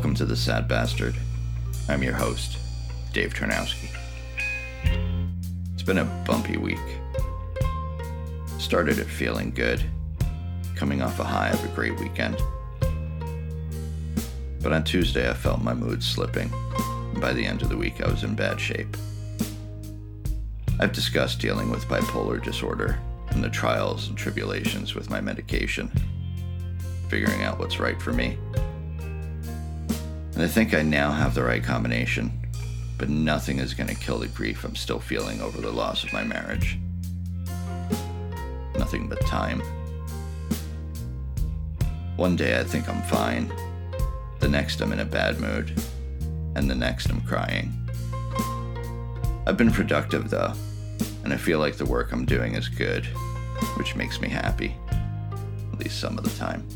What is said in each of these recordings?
Welcome to The Sad Bastard. I'm your host, Dave Tarnowski. It's been a bumpy week. Started it feeling good, coming off a high of a great weekend. But on Tuesday, I felt my mood slipping, and by the end of the week, I was in bad shape. I've discussed dealing with bipolar disorder and the trials and tribulations with my medication, figuring out what's right for me. And I think I now have the right combination, but nothing is going to kill the grief I'm still feeling over the loss of my marriage. Nothing but time. One day I think I'm fine, the next I'm in a bad mood, and the next I'm crying. I've been productive though, and I feel like the work I'm doing is good, which makes me happy, at least some of the time.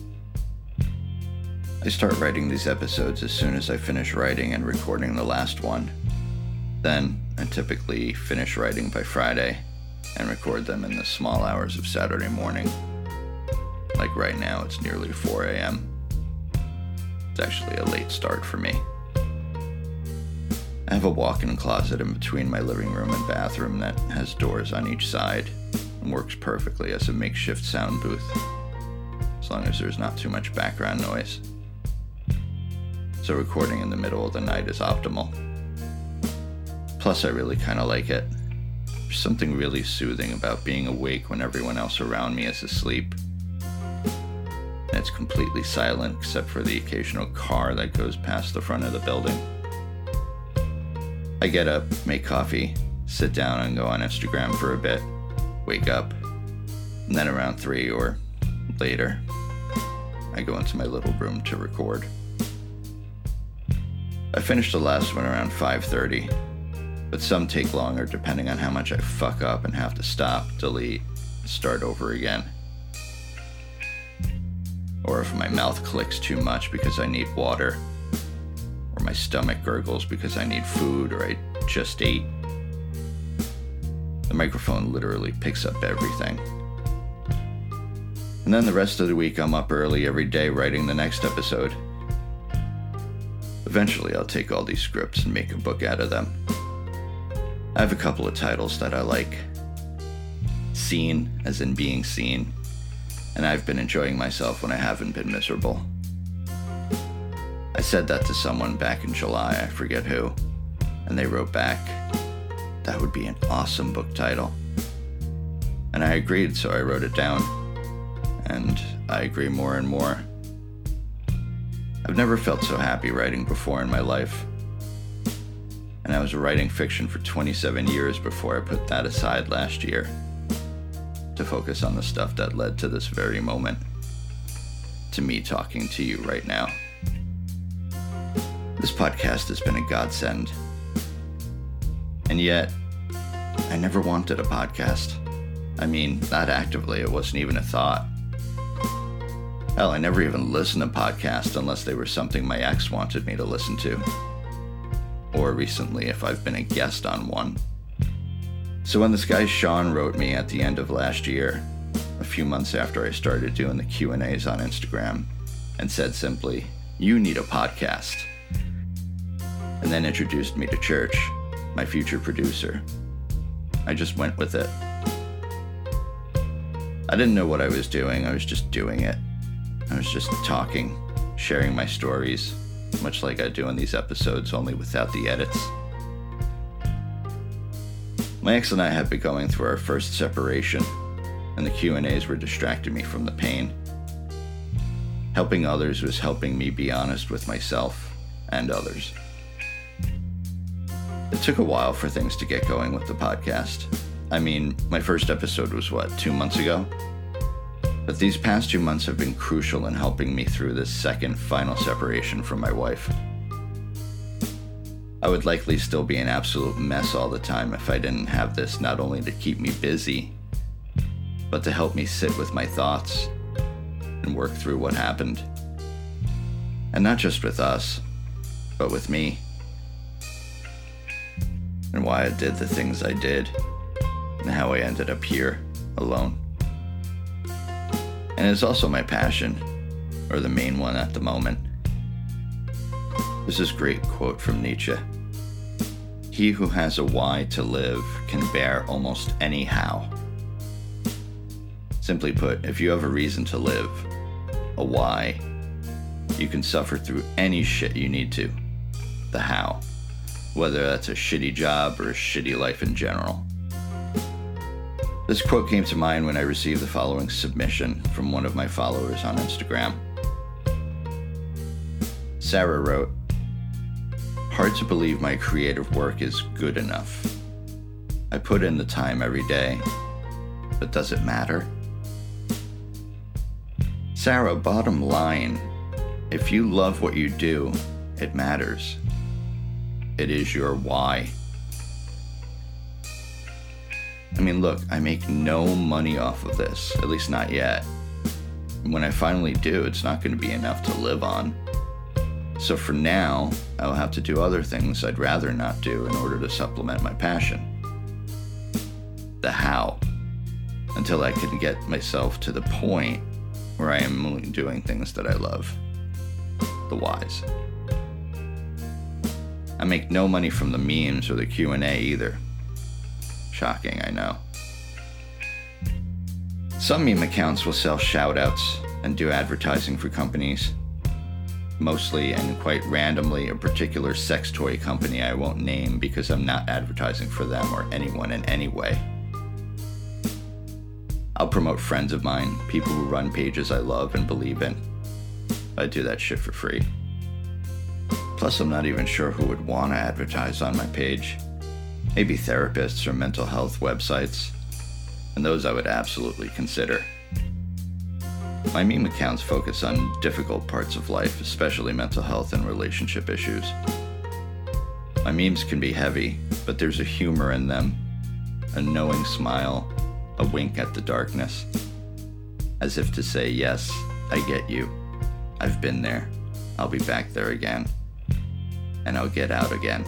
I start writing these episodes as soon as I finish writing and recording the last one. Then, I typically finish writing by Friday and record them in the small hours of Saturday morning. Like right now, it's nearly 4 a.m. It's actually a late start for me. I have a walk in closet in between my living room and bathroom that has doors on each side and works perfectly as a makeshift sound booth, as long as there's not too much background noise so recording in the middle of the night is optimal. Plus, I really kind of like it. There's something really soothing about being awake when everyone else around me is asleep. And it's completely silent except for the occasional car that goes past the front of the building. I get up, make coffee, sit down, and go on Instagram for a bit, wake up, and then around 3 or later, I go into my little room to record. I finished the last one around 5:30, but some take longer depending on how much I fuck up and have to stop, delete, start over again. Or if my mouth clicks too much because I need water, or my stomach gurgles because I need food or I just ate. The microphone literally picks up everything. And then the rest of the week, I'm up early every day writing the next episode. Eventually, I'll take all these scripts and make a book out of them. I have a couple of titles that I like Seen, as in being seen, and I've been enjoying myself when I haven't been miserable. I said that to someone back in July, I forget who, and they wrote back, That would be an awesome book title. And I agreed, so I wrote it down. And I agree more and more. I've never felt so happy writing before in my life. And I was writing fiction for 27 years before I put that aside last year to focus on the stuff that led to this very moment. To me talking to you right now. This podcast has been a godsend. And yet, I never wanted a podcast. I mean, not actively, it wasn't even a thought. Hell, I never even listened to podcasts unless they were something my ex wanted me to listen to. Or recently, if I've been a guest on one. So when this guy Sean wrote me at the end of last year, a few months after I started doing the Q&As on Instagram, and said simply, "You need a podcast." And then introduced me to Church, my future producer. I just went with it. I didn't know what I was doing, I was just doing it. I was just talking, sharing my stories, much like I do in these episodes, only without the edits. My ex and I had been going through our first separation, and the Q&As were distracting me from the pain. Helping others was helping me be honest with myself and others. It took a while for things to get going with the podcast. I mean, my first episode was what, two months ago? But these past two months have been crucial in helping me through this second final separation from my wife. I would likely still be an absolute mess all the time if I didn't have this not only to keep me busy, but to help me sit with my thoughts and work through what happened. And not just with us, but with me. And why I did the things I did, and how I ended up here, alone and it's also my passion, or the main one at the moment. This great quote from Nietzsche He who has a why to live can bear almost any how. Simply put, if you have a reason to live, a why, you can suffer through any shit you need to. The how. Whether that's a shitty job or a shitty life in general. This quote came to mind when I received the following submission from one of my followers on Instagram. Sarah wrote, Hard to believe my creative work is good enough. I put in the time every day, but does it matter? Sarah, bottom line, if you love what you do, it matters. It is your why. Mean, look, I make no money off of this, at least not yet. When I finally do, it's not going to be enough to live on. So for now, I'll have to do other things I'd rather not do in order to supplement my passion. The how. Until I can get myself to the point where I am doing things that I love. The whys. I make no money from the memes or the Q&A either. Shocking, I know. Some meme accounts will sell shoutouts and do advertising for companies mostly and quite randomly a particular sex toy company I won't name because I'm not advertising for them or anyone in any way. I'll promote friends of mine, people who run pages I love and believe in. I do that shit for free. Plus, I'm not even sure who would want to advertise on my page. Maybe therapists or mental health websites. And those I would absolutely consider. My meme accounts focus on difficult parts of life, especially mental health and relationship issues. My memes can be heavy, but there's a humor in them, a knowing smile, a wink at the darkness. As if to say, Yes, I get you. I've been there. I'll be back there again. And I'll get out again.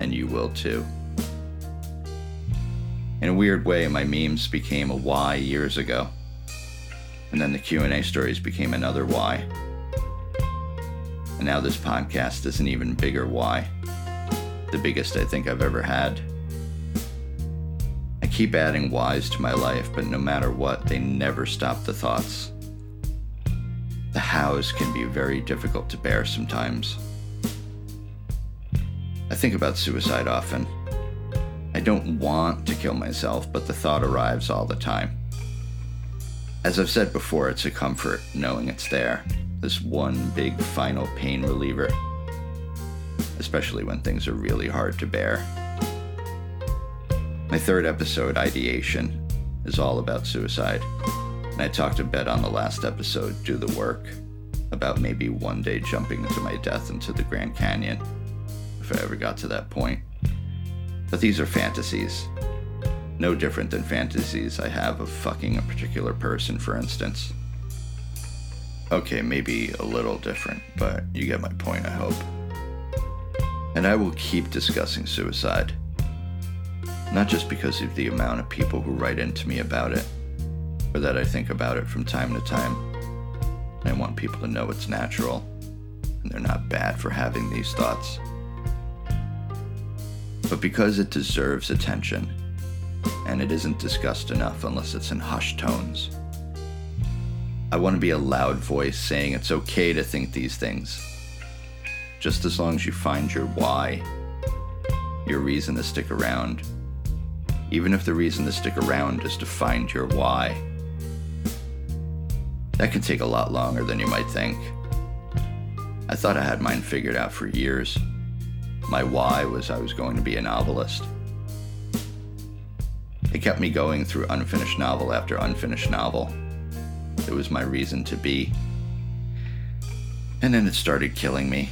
And you will too. In a weird way, my memes became a why years ago and then the Q&A stories became another why. And now this podcast is an even bigger why. The biggest I think I've ever had. I keep adding whys to my life, but no matter what, they never stop the thoughts. The hows can be very difficult to bear sometimes. I think about suicide often. I don't want to kill myself, but the thought arrives all the time. As I've said before, it's a comfort knowing it's there. This one big final pain reliever. Especially when things are really hard to bear. My third episode, Ideation, is all about suicide. And I talked a bit on the last episode, Do the Work, about maybe one day jumping into my death into the Grand Canyon, if I ever got to that point. But these are fantasies, no different than fantasies I have of fucking a particular person, for instance. Okay, maybe a little different, but you get my point, I hope. And I will keep discussing suicide. Not just because of the amount of people who write into me about it, or that I think about it from time to time. I want people to know it's natural, and they're not bad for having these thoughts. But because it deserves attention, and it isn't discussed enough unless it's in hushed tones. I want to be a loud voice saying it's okay to think these things, just as long as you find your why, your reason to stick around, even if the reason to stick around is to find your why. That can take a lot longer than you might think. I thought I had mine figured out for years. My why was I was going to be a novelist. It kept me going through unfinished novel after unfinished novel. It was my reason to be. And then it started killing me.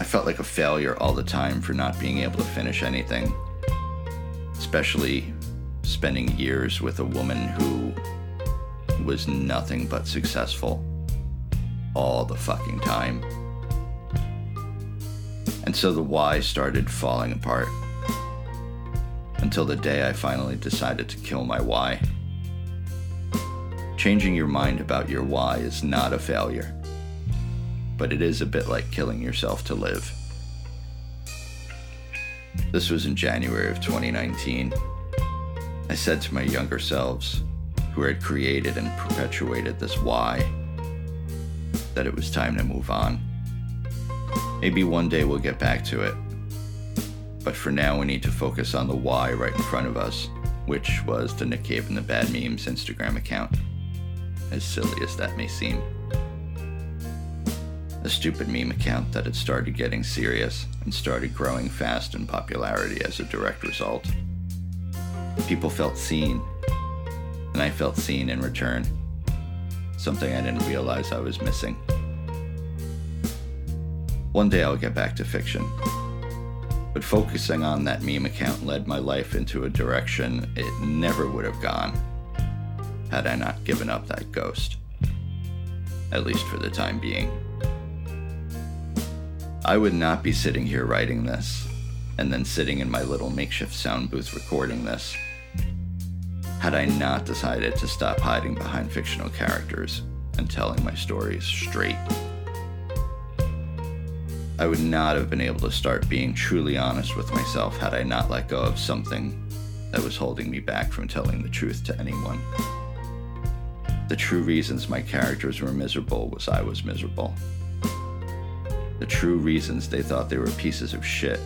I felt like a failure all the time for not being able to finish anything. Especially spending years with a woman who was nothing but successful all the fucking time. And so the why started falling apart until the day I finally decided to kill my why. Changing your mind about your why is not a failure. but it is a bit like killing yourself to live. This was in January of 2019. I said to my younger selves, who had created and perpetuated this why, that it was time to move on. Maybe one day we'll get back to it. But for now, we need to focus on the why right in front of us, which was the Nick Cave and the Bad Memes Instagram account. As silly as that may seem. A stupid meme account that had started getting serious and started growing fast in popularity as a direct result. People felt seen, and I felt seen in return. Something I didn't realize I was missing. One day I'll get back to fiction. But focusing on that meme account led my life into a direction it never would have gone had I not given up that ghost. At least for the time being. I would not be sitting here writing this, and then sitting in my little makeshift sound booth recording this, had I not decided to stop hiding behind fictional characters and telling my stories straight. I would not have been able to start being truly honest with myself had I not let go of something that was holding me back from telling the truth to anyone. The true reasons my characters were miserable was I was miserable. The true reasons they thought they were pieces of shit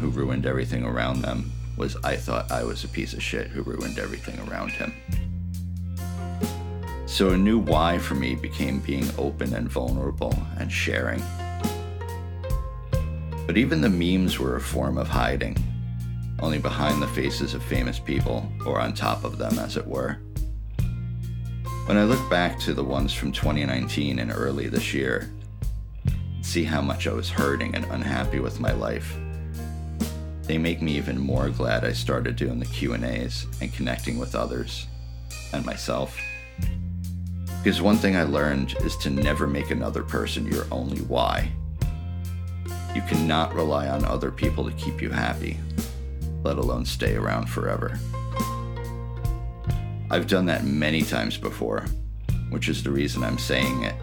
who ruined everything around them was I thought I was a piece of shit who ruined everything around him. So a new why for me became being open and vulnerable and sharing. But even the memes were a form of hiding, only behind the faces of famous people, or on top of them, as it were. When I look back to the ones from 2019 and early this year, see how much I was hurting and unhappy with my life, they make me even more glad I started doing the Q&As and connecting with others and myself. Because one thing I learned is to never make another person your only why. You cannot rely on other people to keep you happy, let alone stay around forever. I've done that many times before, which is the reason I'm saying it.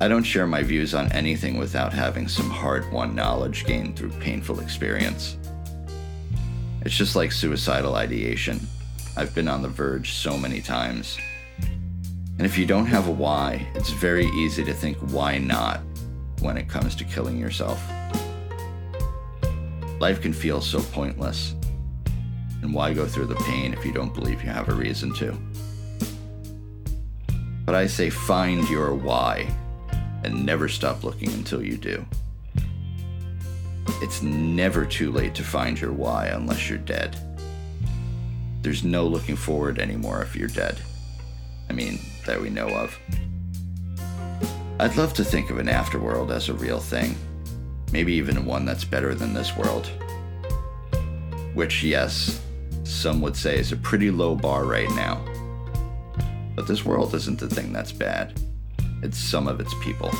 I don't share my views on anything without having some hard won knowledge gained through painful experience. It's just like suicidal ideation. I've been on the verge so many times. And if you don't have a why, it's very easy to think, why not? When it comes to killing yourself. Life can feel so pointless. And why go through the pain if you don't believe you have a reason to? But I say find your why and never stop looking until you do. It's never too late to find your why unless you're dead. There's no looking forward anymore if you're dead. I mean, that we know of. I'd love to think of an afterworld as a real thing. Maybe even one that's better than this world. Which, yes, some would say is a pretty low bar right now. But this world isn't the thing that's bad, it's some of its people.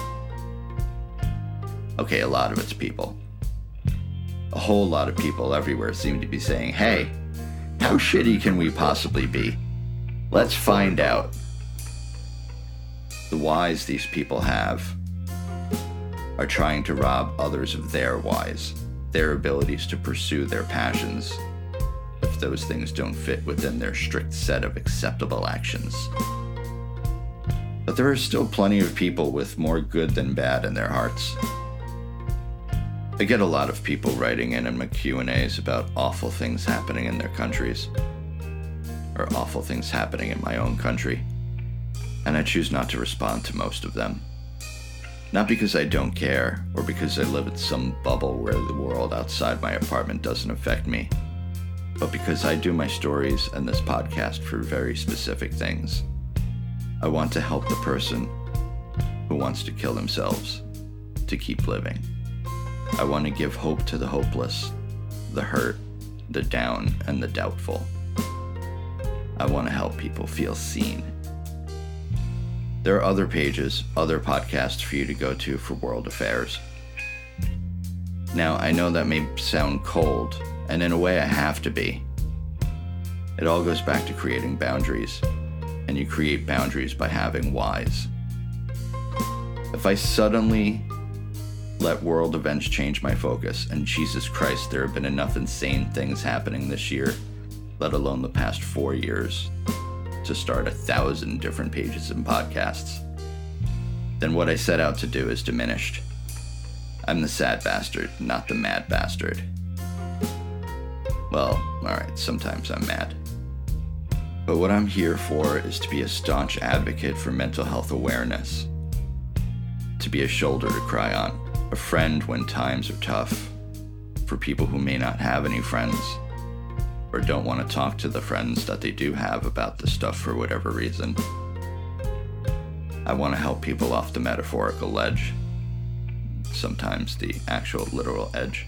Okay, a lot of its people. A whole lot of people everywhere seem to be saying, hey, how shitty can we possibly be? Let's find out the whys these people have are trying to rob others of their whys, their abilities to pursue their passions, if those things don't fit within their strict set of acceptable actions. But there are still plenty of people with more good than bad in their hearts. I get a lot of people writing in in my Q&As about awful things happening in their countries, or awful things happening in my own country and I choose not to respond to most of them. Not because I don't care, or because I live in some bubble where the world outside my apartment doesn't affect me, but because I do my stories and this podcast for very specific things. I want to help the person who wants to kill themselves to keep living. I want to give hope to the hopeless, the hurt, the down, and the doubtful. I want to help people feel seen there are other pages, other podcasts for you to go to for world affairs. Now, I know that may sound cold, and in a way I have to be. It all goes back to creating boundaries, and you create boundaries by having whys. If I suddenly let world events change my focus, and Jesus Christ, there have been enough insane things happening this year, let alone the past four years, to start a thousand different pages and podcasts, then what I set out to do is diminished. I'm the sad bastard, not the mad bastard. Well, alright, sometimes I'm mad. But what I'm here for is to be a staunch advocate for mental health awareness, to be a shoulder to cry on, a friend when times are tough, for people who may not have any friends, or don't want to talk to the friends that they do have about this stuff for whatever reason. I want to help people off the metaphorical ledge, sometimes the actual literal edge.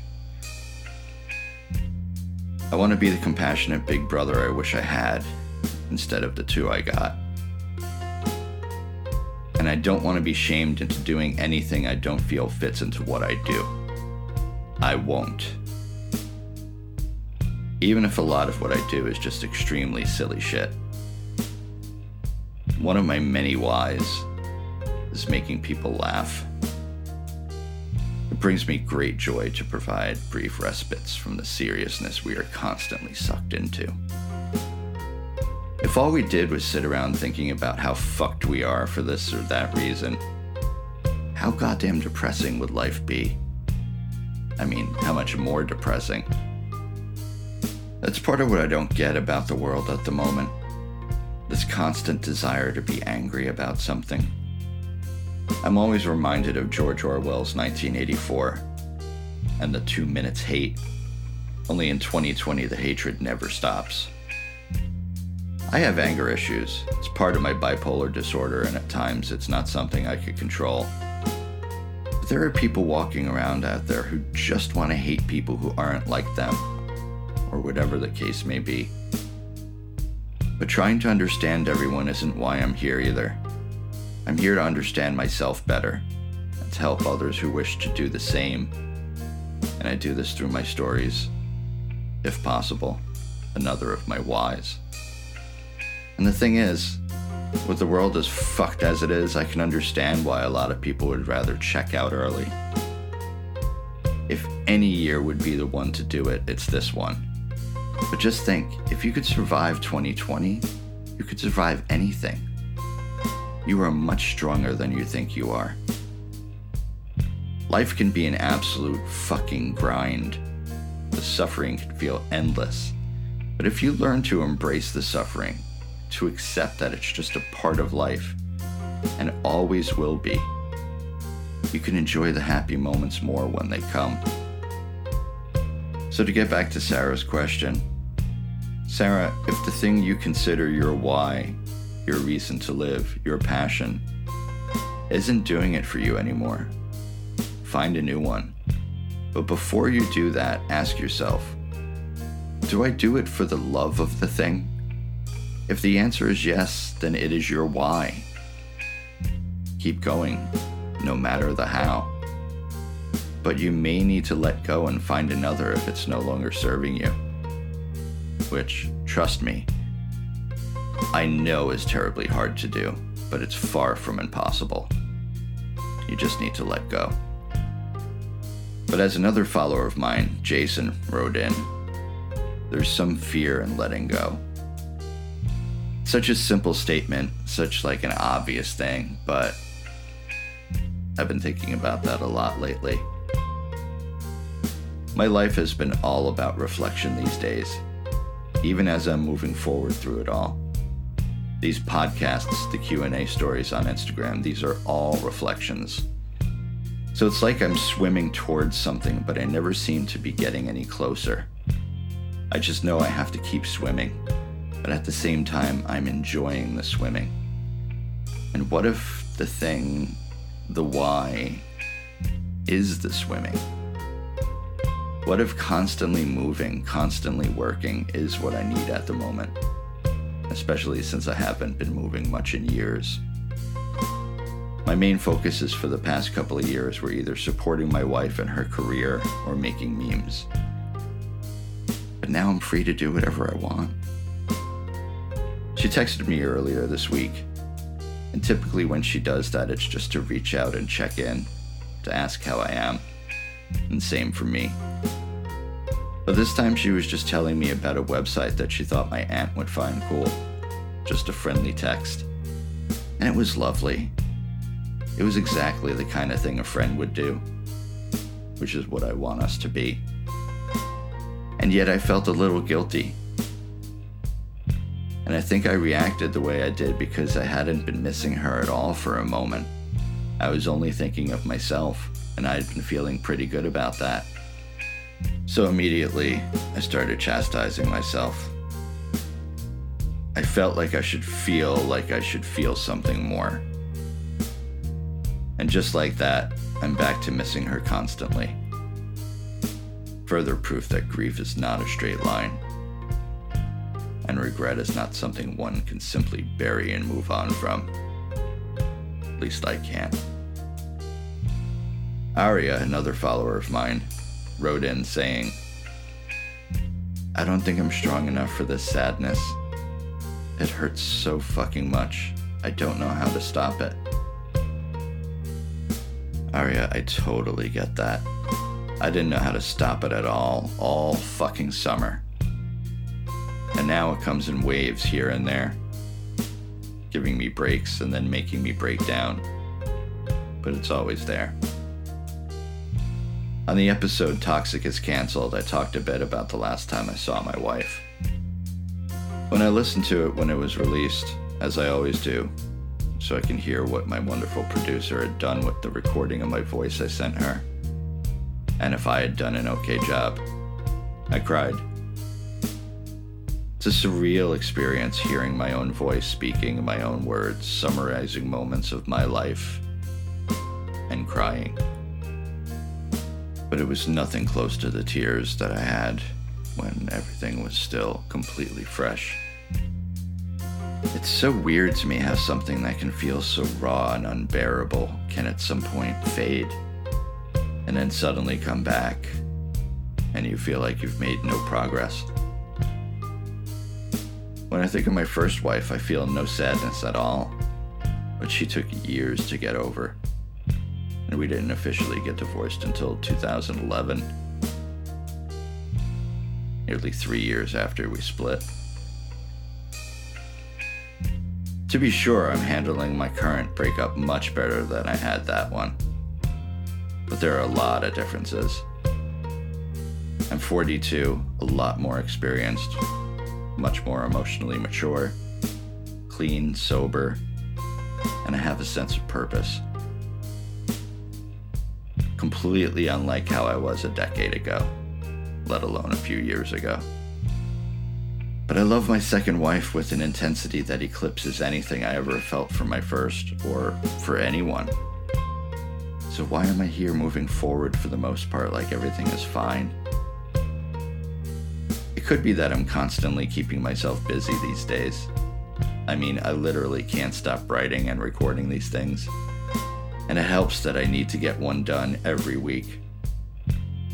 I want to be the compassionate big brother I wish I had instead of the two I got. And I don't want to be shamed into doing anything I don't feel fits into what I do. I won't. Even if a lot of what I do is just extremely silly shit. One of my many whys is making people laugh. It brings me great joy to provide brief respites from the seriousness we are constantly sucked into. If all we did was sit around thinking about how fucked we are for this or that reason, how goddamn depressing would life be? I mean, how much more depressing? That's part of what I don't get about the world at the moment this constant desire to be angry about something. I'm always reminded of George Orwell's 1984 and the two minutes hate. Only in 2020, the hatred never stops. I have anger issues. It's part of my bipolar disorder, and at times it's not something I could control. But there are people walking around out there who just want to hate people who aren't like them, or whatever the case may be. But trying to understand everyone isn't why I'm here either. I'm here to understand myself better and to help others who wish to do the same. And I do this through my stories, if possible, another of my whys. And the thing is, with the world as fucked as it is, I can understand why a lot of people would rather check out early. If any year would be the one to do it, it's this one. But just think if you could survive 2020, you could survive anything. You are much stronger than you think you are. Life can be an absolute fucking grind. The suffering can feel endless. But if you learn to embrace the suffering, to accept that it's just a part of life, and always will be, you can enjoy the happy moments more when they come. So, to get back to Sarah's question, Sarah, if the thing you consider your why your reason to live, your passion, isn't doing it for you anymore. Find a new one. But before you do that, ask yourself Do I do it for the love of the thing? If the answer is yes, then it is your why. Keep going, no matter the how. But you may need to let go and find another if it's no longer serving you. Which, trust me, I know is terribly hard to do, but it's far from impossible. You just need to let go. But as another follower of mine, Jason, wrote in, there's some fear in letting go. Such a simple statement, such like an obvious thing, but I've been thinking about that a lot lately. My life has been all about reflection these days, even as I'm moving forward through it all these podcasts, the Q&A stories on Instagram, these are all reflections. So it's like I'm swimming towards something, but I never seem to be getting any closer. I just know I have to keep swimming, but at the same time, I'm enjoying the swimming. And what if the thing, the why, is the swimming? What if constantly moving, constantly working is what I need at the moment? especially since I haven't been moving much in years. My main focuses for the past couple of years were either supporting my wife and her career or making memes. But now I'm free to do whatever I want. She texted me earlier this week And typically, when she does that, it's just to reach out and check in, to ask how I am. And same for me. But this time, she was just telling me about a website that she thought my aunt would find cool. Just a friendly text. And it was lovely. It was exactly the kind of thing a friend would do, which is what I want us to be. And yet I felt a little guilty. And I think I reacted the way I did because I hadn't been missing her at all for a moment. I was only thinking of myself, and I had been feeling pretty good about that. So immediately, I started chastising myself. I felt like I should feel like I should feel something more. And just like that, I'm back to missing her constantly. Further proof that grief is not a straight line. And regret is not something one can simply bury and move on from. At least I can't. Aria, another follower of mine, wrote in saying, I don't think I'm strong enough for this sadness. It hurts so fucking much. I don't know how to stop it. Aria, I totally get that. I didn't know how to stop it at all, all fucking summer. And now it comes in waves here and there, giving me breaks and then making me break down. But it's always there. On the episode Toxic is Cancelled, I talked a bit about the last time I saw my wife. When I listened to it when it was released, as I always do, so I can hear what my wonderful producer had done with the recording of my voice I sent her, and if I had done an okay job, I cried. It's a surreal experience hearing my own voice speaking my own words, summarizing moments of my life, and crying. But it was nothing close to the tears that I had when everything was still completely fresh. It's so weird to me how something that can feel so raw and unbearable can at some point fade and then suddenly come back and you feel like you've made no progress. When I think of my first wife, I feel no sadness at all, but she took years to get over, and we didn't officially get divorced until 2011 nearly three years after we split. To be sure, I'm handling my current breakup much better than I had that one. But there are a lot of differences. I'm 42, a lot more experienced, much more emotionally mature, clean, sober, and I have a sense of purpose. Completely unlike how I was a decade ago let alone a few years ago. But I love my second wife with an intensity that eclipses anything I ever felt for my first or for anyone. So why am I here moving forward for the most part like everything is fine? It could be that I'm constantly keeping myself busy these days. I mean, I literally can't stop writing and recording these things. And it helps that I need to get one done every week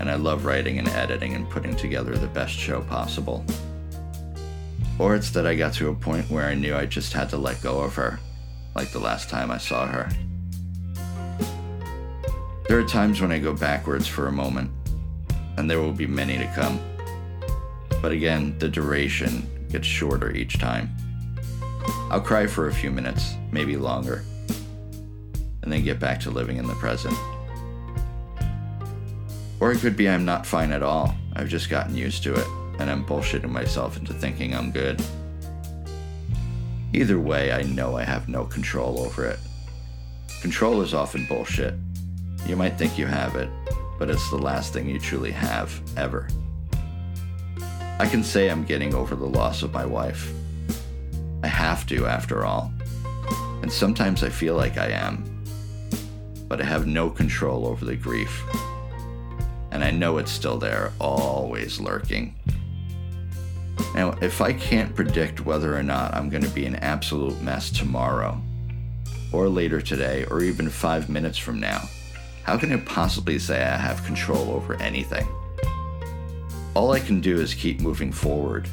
and I love writing and editing and putting together the best show possible. Or it's that I got to a point where I knew I just had to let go of her, like the last time I saw her. There are times when I go backwards for a moment, and there will be many to come. But again, the duration gets shorter each time. I'll cry for a few minutes, maybe longer, and then get back to living in the present. Or it could be I'm not fine at all. I've just gotten used to it, and I'm bullshitting myself into thinking I'm good. Either way, I know I have no control over it. Control is often bullshit. You might think you have it, but it's the last thing you truly have, ever. I can say I'm getting over the loss of my wife. I have to, after all. And sometimes I feel like I am. But I have no control over the grief and I know it's still there, always lurking. Now, if I can't predict whether or not I'm going to be an absolute mess tomorrow, or later today, or even five minutes from now, how can I possibly say I have control over anything? All I can do is keep moving forward,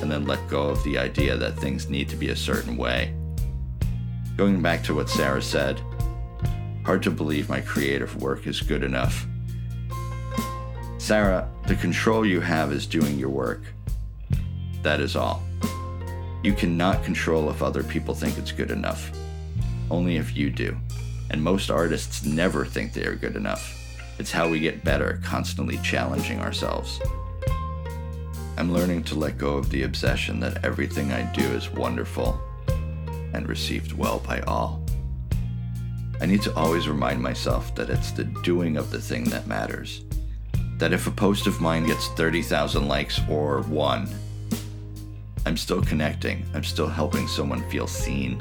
and then let go of the idea that things need to be a certain way. Going back to what Sarah said, hard to believe my creative work is good enough. Sarah, the control you have is doing your work. That is all. You cannot control if other people think it's good enough, only if you do. And most artists never think they are good enough. It's how we get better, constantly challenging ourselves. I'm learning to let go of the obsession that everything I do is wonderful and received well by all. I need to always remind myself that it's the doing of the thing that matters. That if a post of mine gets 30,000 likes or one, I'm still connecting. I'm still helping someone feel seen.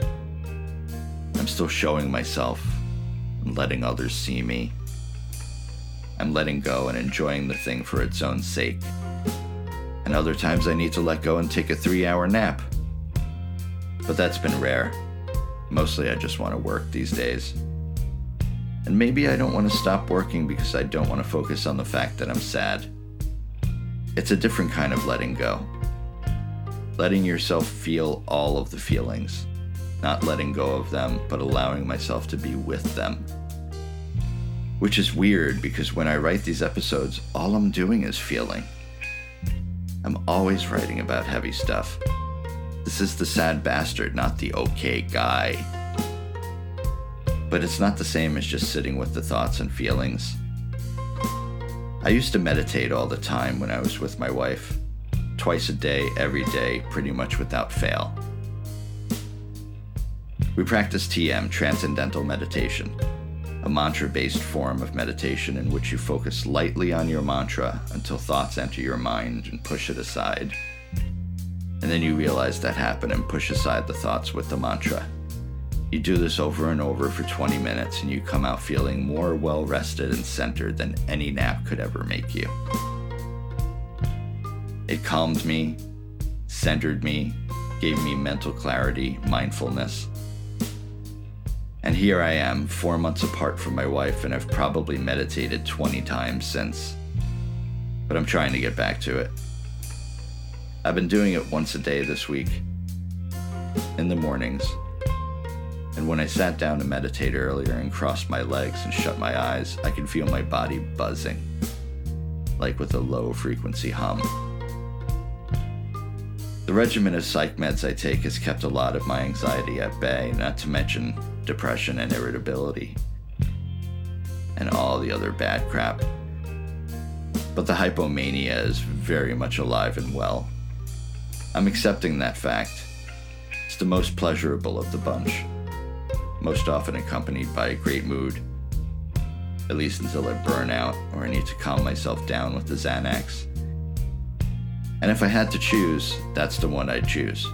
I'm still showing myself and letting others see me. I'm letting go and enjoying the thing for its own sake. And other times I need to let go and take a three hour nap. But that's been rare. Mostly I just want to work these days. And maybe I don't want to stop working because I don't want to focus on the fact that I'm sad. It's a different kind of letting go letting yourself feel all of the feelings, not letting go of them, but allowing myself to be with them. Which is weird because when I write these episodes, all I'm doing is feeling. I'm always writing about heavy stuff. This is the sad bastard, not the okay guy. But it's not the same as just sitting with the thoughts and feelings. I used to meditate all the time when I was with my wife twice a day, every day, pretty much without fail. We practice TM, Transcendental Meditation, a mantra based form of meditation in which you focus lightly on your mantra until thoughts enter your mind and push it aside. And then you realize that happened and push aside the thoughts with the mantra. You do this over and over for 20 minutes and you come out feeling more well rested and centered than any nap could ever make you. It calmed me, centered me, gave me mental clarity, mindfulness. And here I am, four months apart from my wife, and I've probably meditated 20 times since. But I'm trying to get back to it. I've been doing it once a day this week, in the mornings. And when I sat down to meditate earlier and crossed my legs and shut my eyes, I could feel my body buzzing, like with a low frequency hum. The regimen of psych meds I take has kept a lot of my anxiety at bay, not to mention depression and irritability, and all the other bad crap. But the hypomania is very much alive and well. I'm accepting that fact. It's the most pleasurable of the bunch, most often accompanied by a great mood. At least until I burn out or I need to calm myself down with the Xanax. And if I had to choose, that's the one I'd choose.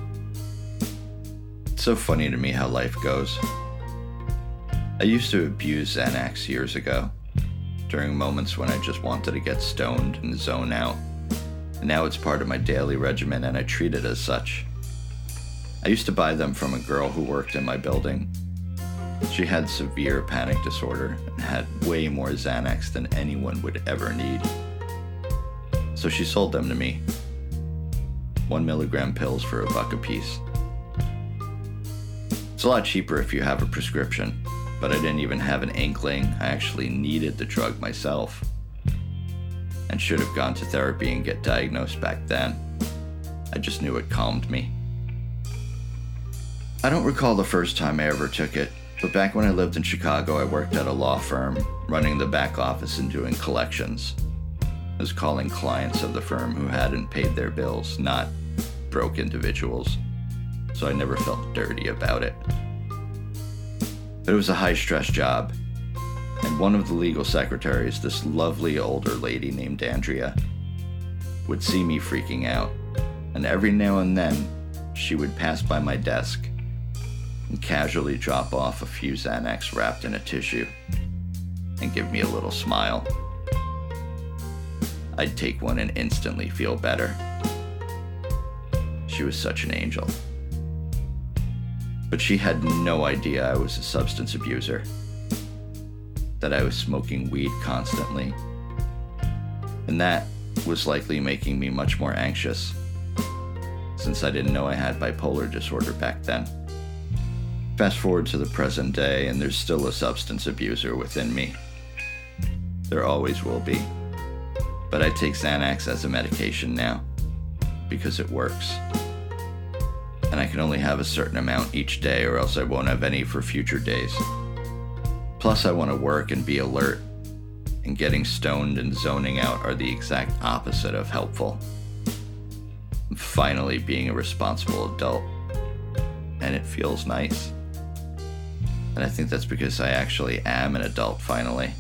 It's so funny to me how life goes. I used to abuse Xanax years ago, during moments when I just wanted to get stoned and zone out. Now it's part of my daily regimen and I treat it as such. I used to buy them from a girl who worked in my building. She had severe panic disorder and had way more Xanax than anyone would ever need. So she sold them to me one milligram pills for a buck a piece. It's a lot cheaper if you have a prescription, but I didn't even have an inkling I actually needed the drug myself. And should have gone to therapy and get diagnosed back then. I just knew it calmed me. I don't recall the first time I ever took it, but back when I lived in Chicago, I worked at a law firm, running the back office and doing collections. I was calling clients of the firm who hadn't paid their bills, not broke individuals, so I never felt dirty about it. But it was a high stress job, and one of the legal secretaries, this lovely older lady named Andrea, would see me freaking out, and every now and then she would pass by my desk and casually drop off a few Xanax wrapped in a tissue and give me a little smile. I'd take one and instantly feel better. She was such an angel. But she had no idea I was a substance abuser, that I was smoking weed constantly. And that was likely making me much more anxious, since I didn't know I had bipolar disorder back then. Fast forward to the present day, and there's still a substance abuser within me. There always will be. But I take Xanax as a medication now because it works. And I can only have a certain amount each day, or else I won't have any for future days. Plus, I want to work and be alert, and getting stoned and zoning out are the exact opposite of helpful. I'm finally being a responsible adult, and it feels nice. And I think that's because I actually am an adult finally.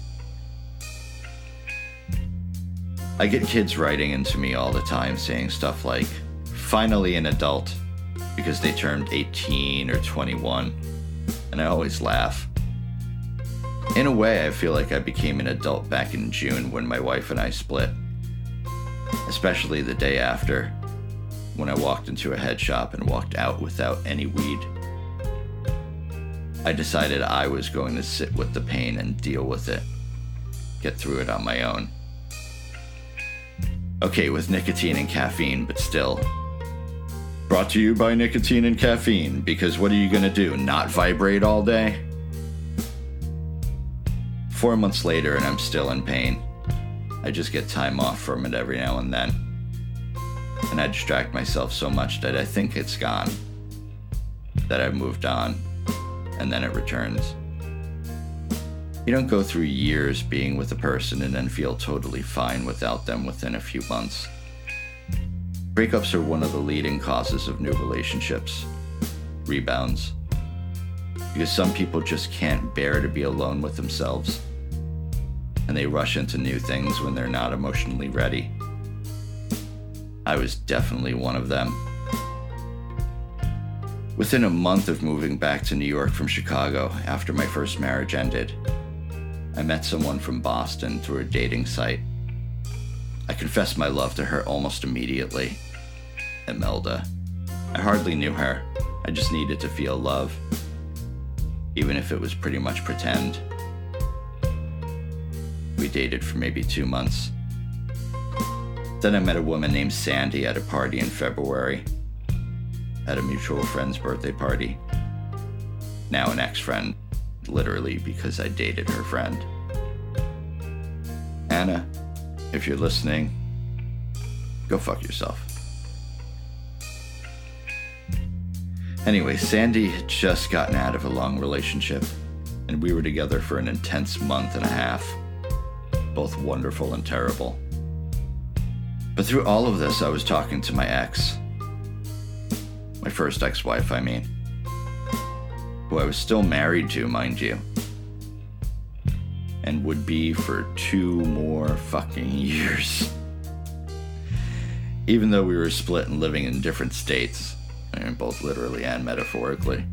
I get kids writing into me all the time saying stuff like, finally an adult, because they turned 18 or 21. And I always laugh. In a way, I feel like I became an adult back in June when my wife and I split. Especially the day after, when I walked into a head shop and walked out without any weed. I decided I was going to sit with the pain and deal with it, get through it on my own. Okay, with nicotine and caffeine, but still. Brought to you by nicotine and caffeine, because what are you gonna do? Not vibrate all day? Four months later, and I'm still in pain. I just get time off from it every now and then. And I distract myself so much that I think it's gone, that I've moved on and then it returns. You don't go through years being with a person and then feel totally fine without them within a few months. Breakups are one of the leading causes of new relationships, rebounds, because some people just can't bear to be alone with themselves, and they rush into new things when they're not emotionally ready. I was definitely one of them. Within a month of moving back to New York from Chicago after my first marriage ended, I met someone from Boston through a dating site. I confessed my love to her almost immediately. Imelda. I hardly knew her. I just needed to feel love, even if it was pretty much pretend. We dated for maybe two months. Then I met a woman named Sandy at a party in February at a mutual friend's birthday party. Now an ex friend, literally because I dated her friend. Anna, if you're listening, go fuck yourself. Anyway, Sandy had just gotten out of a long relationship, and we were together for an intense month and a half, both wonderful and terrible. But through all of this, I was talking to my ex, my first ex wife, I mean. Who I was still married to, mind you. And would be for two more fucking years. Even though we were split and living in different states, both literally and metaphorically.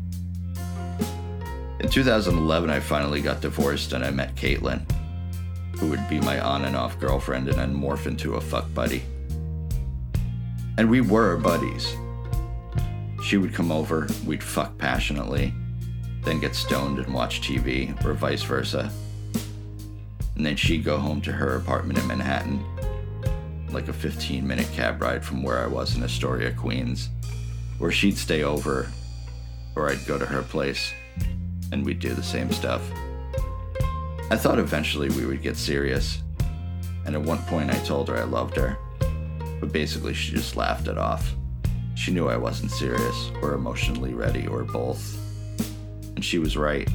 In 2011, I finally got divorced and I met Caitlin, who would be my on and off girlfriend and then morph into a fuck buddy. And we were buddies. She would come over, we'd fuck passionately, then get stoned and watch TV, or vice versa. And then she'd go home to her apartment in Manhattan, like a 15 minute cab ride from where I was in Astoria, Queens, where she'd stay over, or I'd go to her place, and we'd do the same stuff. I thought eventually we would get serious, and at one point I told her I loved her, but basically she just laughed it off. She knew I wasn't serious or emotionally ready or both. And she was right.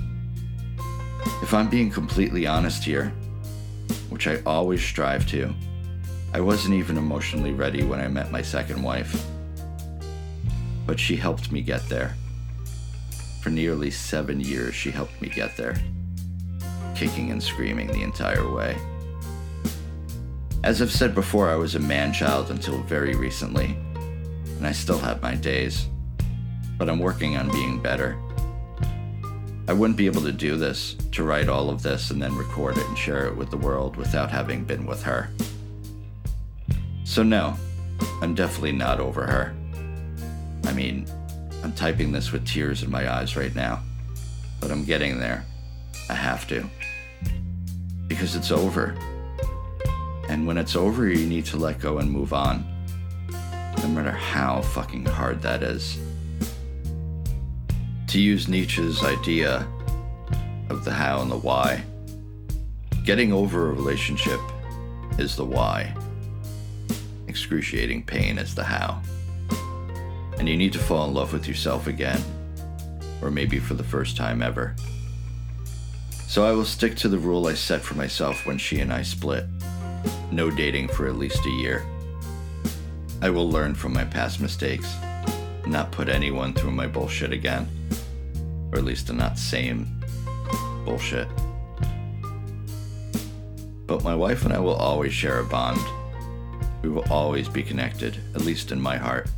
If I'm being completely honest here, which I always strive to, I wasn't even emotionally ready when I met my second wife. But she helped me get there. For nearly seven years, she helped me get there, kicking and screaming the entire way. As I've said before, I was a man child until very recently and I still have my days, but I'm working on being better. I wouldn't be able to do this, to write all of this and then record it and share it with the world without having been with her. So, no, I'm definitely not over her. I mean, I'm typing this with tears in my eyes right now, but I'm getting there. I have to. Because it's over. And when it's over, you need to let go and move on no matter how fucking hard that is. To use Nietzsche's idea of the how and the why, getting over a relationship is the why, excruciating pain is the how. And you need to fall in love with yourself again, or maybe for the first time ever. So I will stick to the rule I set for myself when she and I split no dating for at least a year. I will learn from my past mistakes, not put anyone through my bullshit again, or at least the not same bullshit. But my wife and I will always share a bond. We will always be connected, at least in my heart.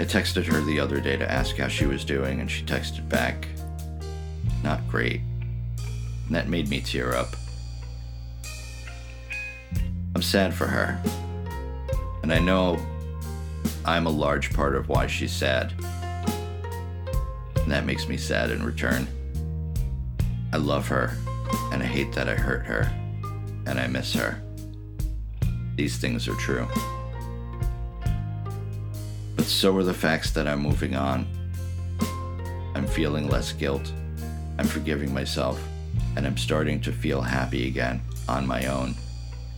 I texted her the other day to ask how she was doing, and she texted back, Not great. That made me tear up. I'm sad for her. And I know I'm a large part of why she's sad. And that makes me sad in return. I love her, and I hate that I hurt her, and I miss her. These things are true. But so are the facts that I'm moving on. I'm feeling less guilt. I'm forgiving myself, and I'm starting to feel happy again on my own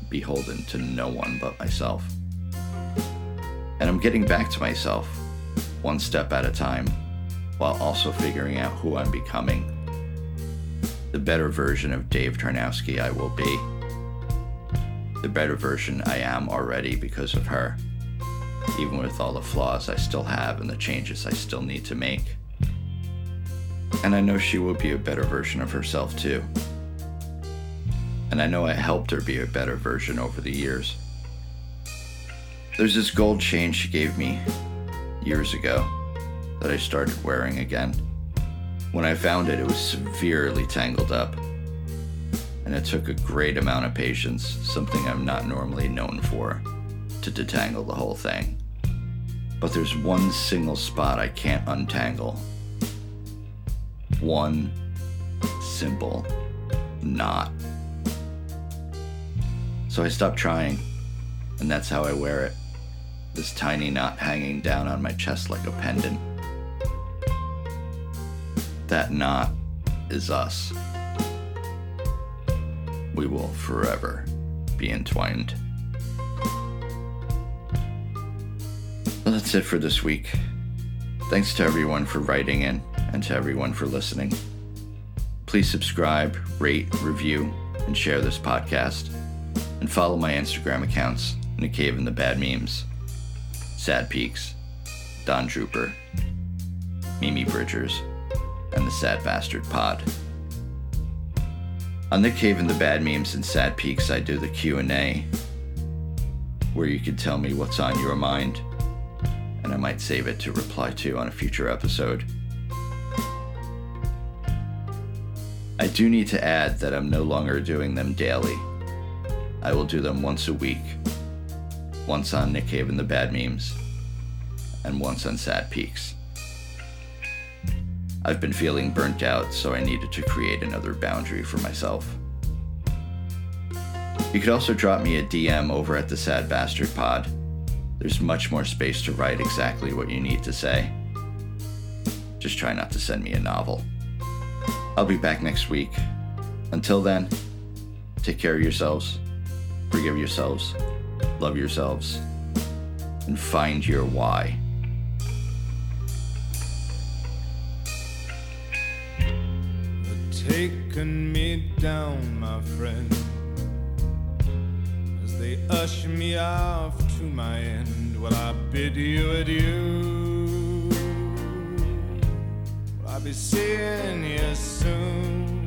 beholden to no one but myself. And I'm getting back to myself, one step at a time, while also figuring out who I'm becoming. The better version of Dave Tarnowski I will be. The better version I am already because of her, even with all the flaws I still have and the changes I still need to make. And I know she will be a better version of herself too and I know I helped her be a better version over the years. There's this gold chain she gave me years ago that I started wearing again. When I found it, it was severely tangled up, and it took a great amount of patience, something I'm not normally known for, to detangle the whole thing. But there's one single spot I can't untangle. One simple knot. So I stopped trying, and that's how I wear it. This tiny knot hanging down on my chest like a pendant. That knot is us. We will forever be entwined. Well, that's it for this week. Thanks to everyone for writing in and to everyone for listening. Please subscribe, rate, review, and share this podcast and follow my Instagram accounts, Nick Cave and the Bad Memes, Sad Peaks, Don Trooper, Mimi Bridgers, and the Sad Bastard Pod. On Nick Cave and the Bad Memes and Sad Peaks, I do the Q&A, where you can tell me what's on your mind, and I might save it to reply to on a future episode. I do need to add that I'm no longer doing them daily. I will do them once a week. Once on Nick Cave and the Bad Memes, and once on Sad Peaks. I've been feeling burnt out, so I needed to create another boundary for myself. You could also drop me a DM over at the Sad Bastard Pod. There's much more space to write exactly what you need to say. Just try not to send me a novel. I'll be back next week. Until then, take care of yourselves forgive yourselves, love yourselves, and find your why. Taking me down, my friend, as they usher me off to my end. Will I bid you adieu? Be seeing you soon?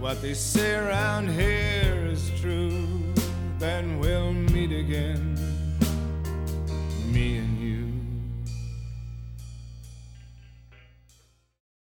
what they say around here is true, then we'll meet again, me and you.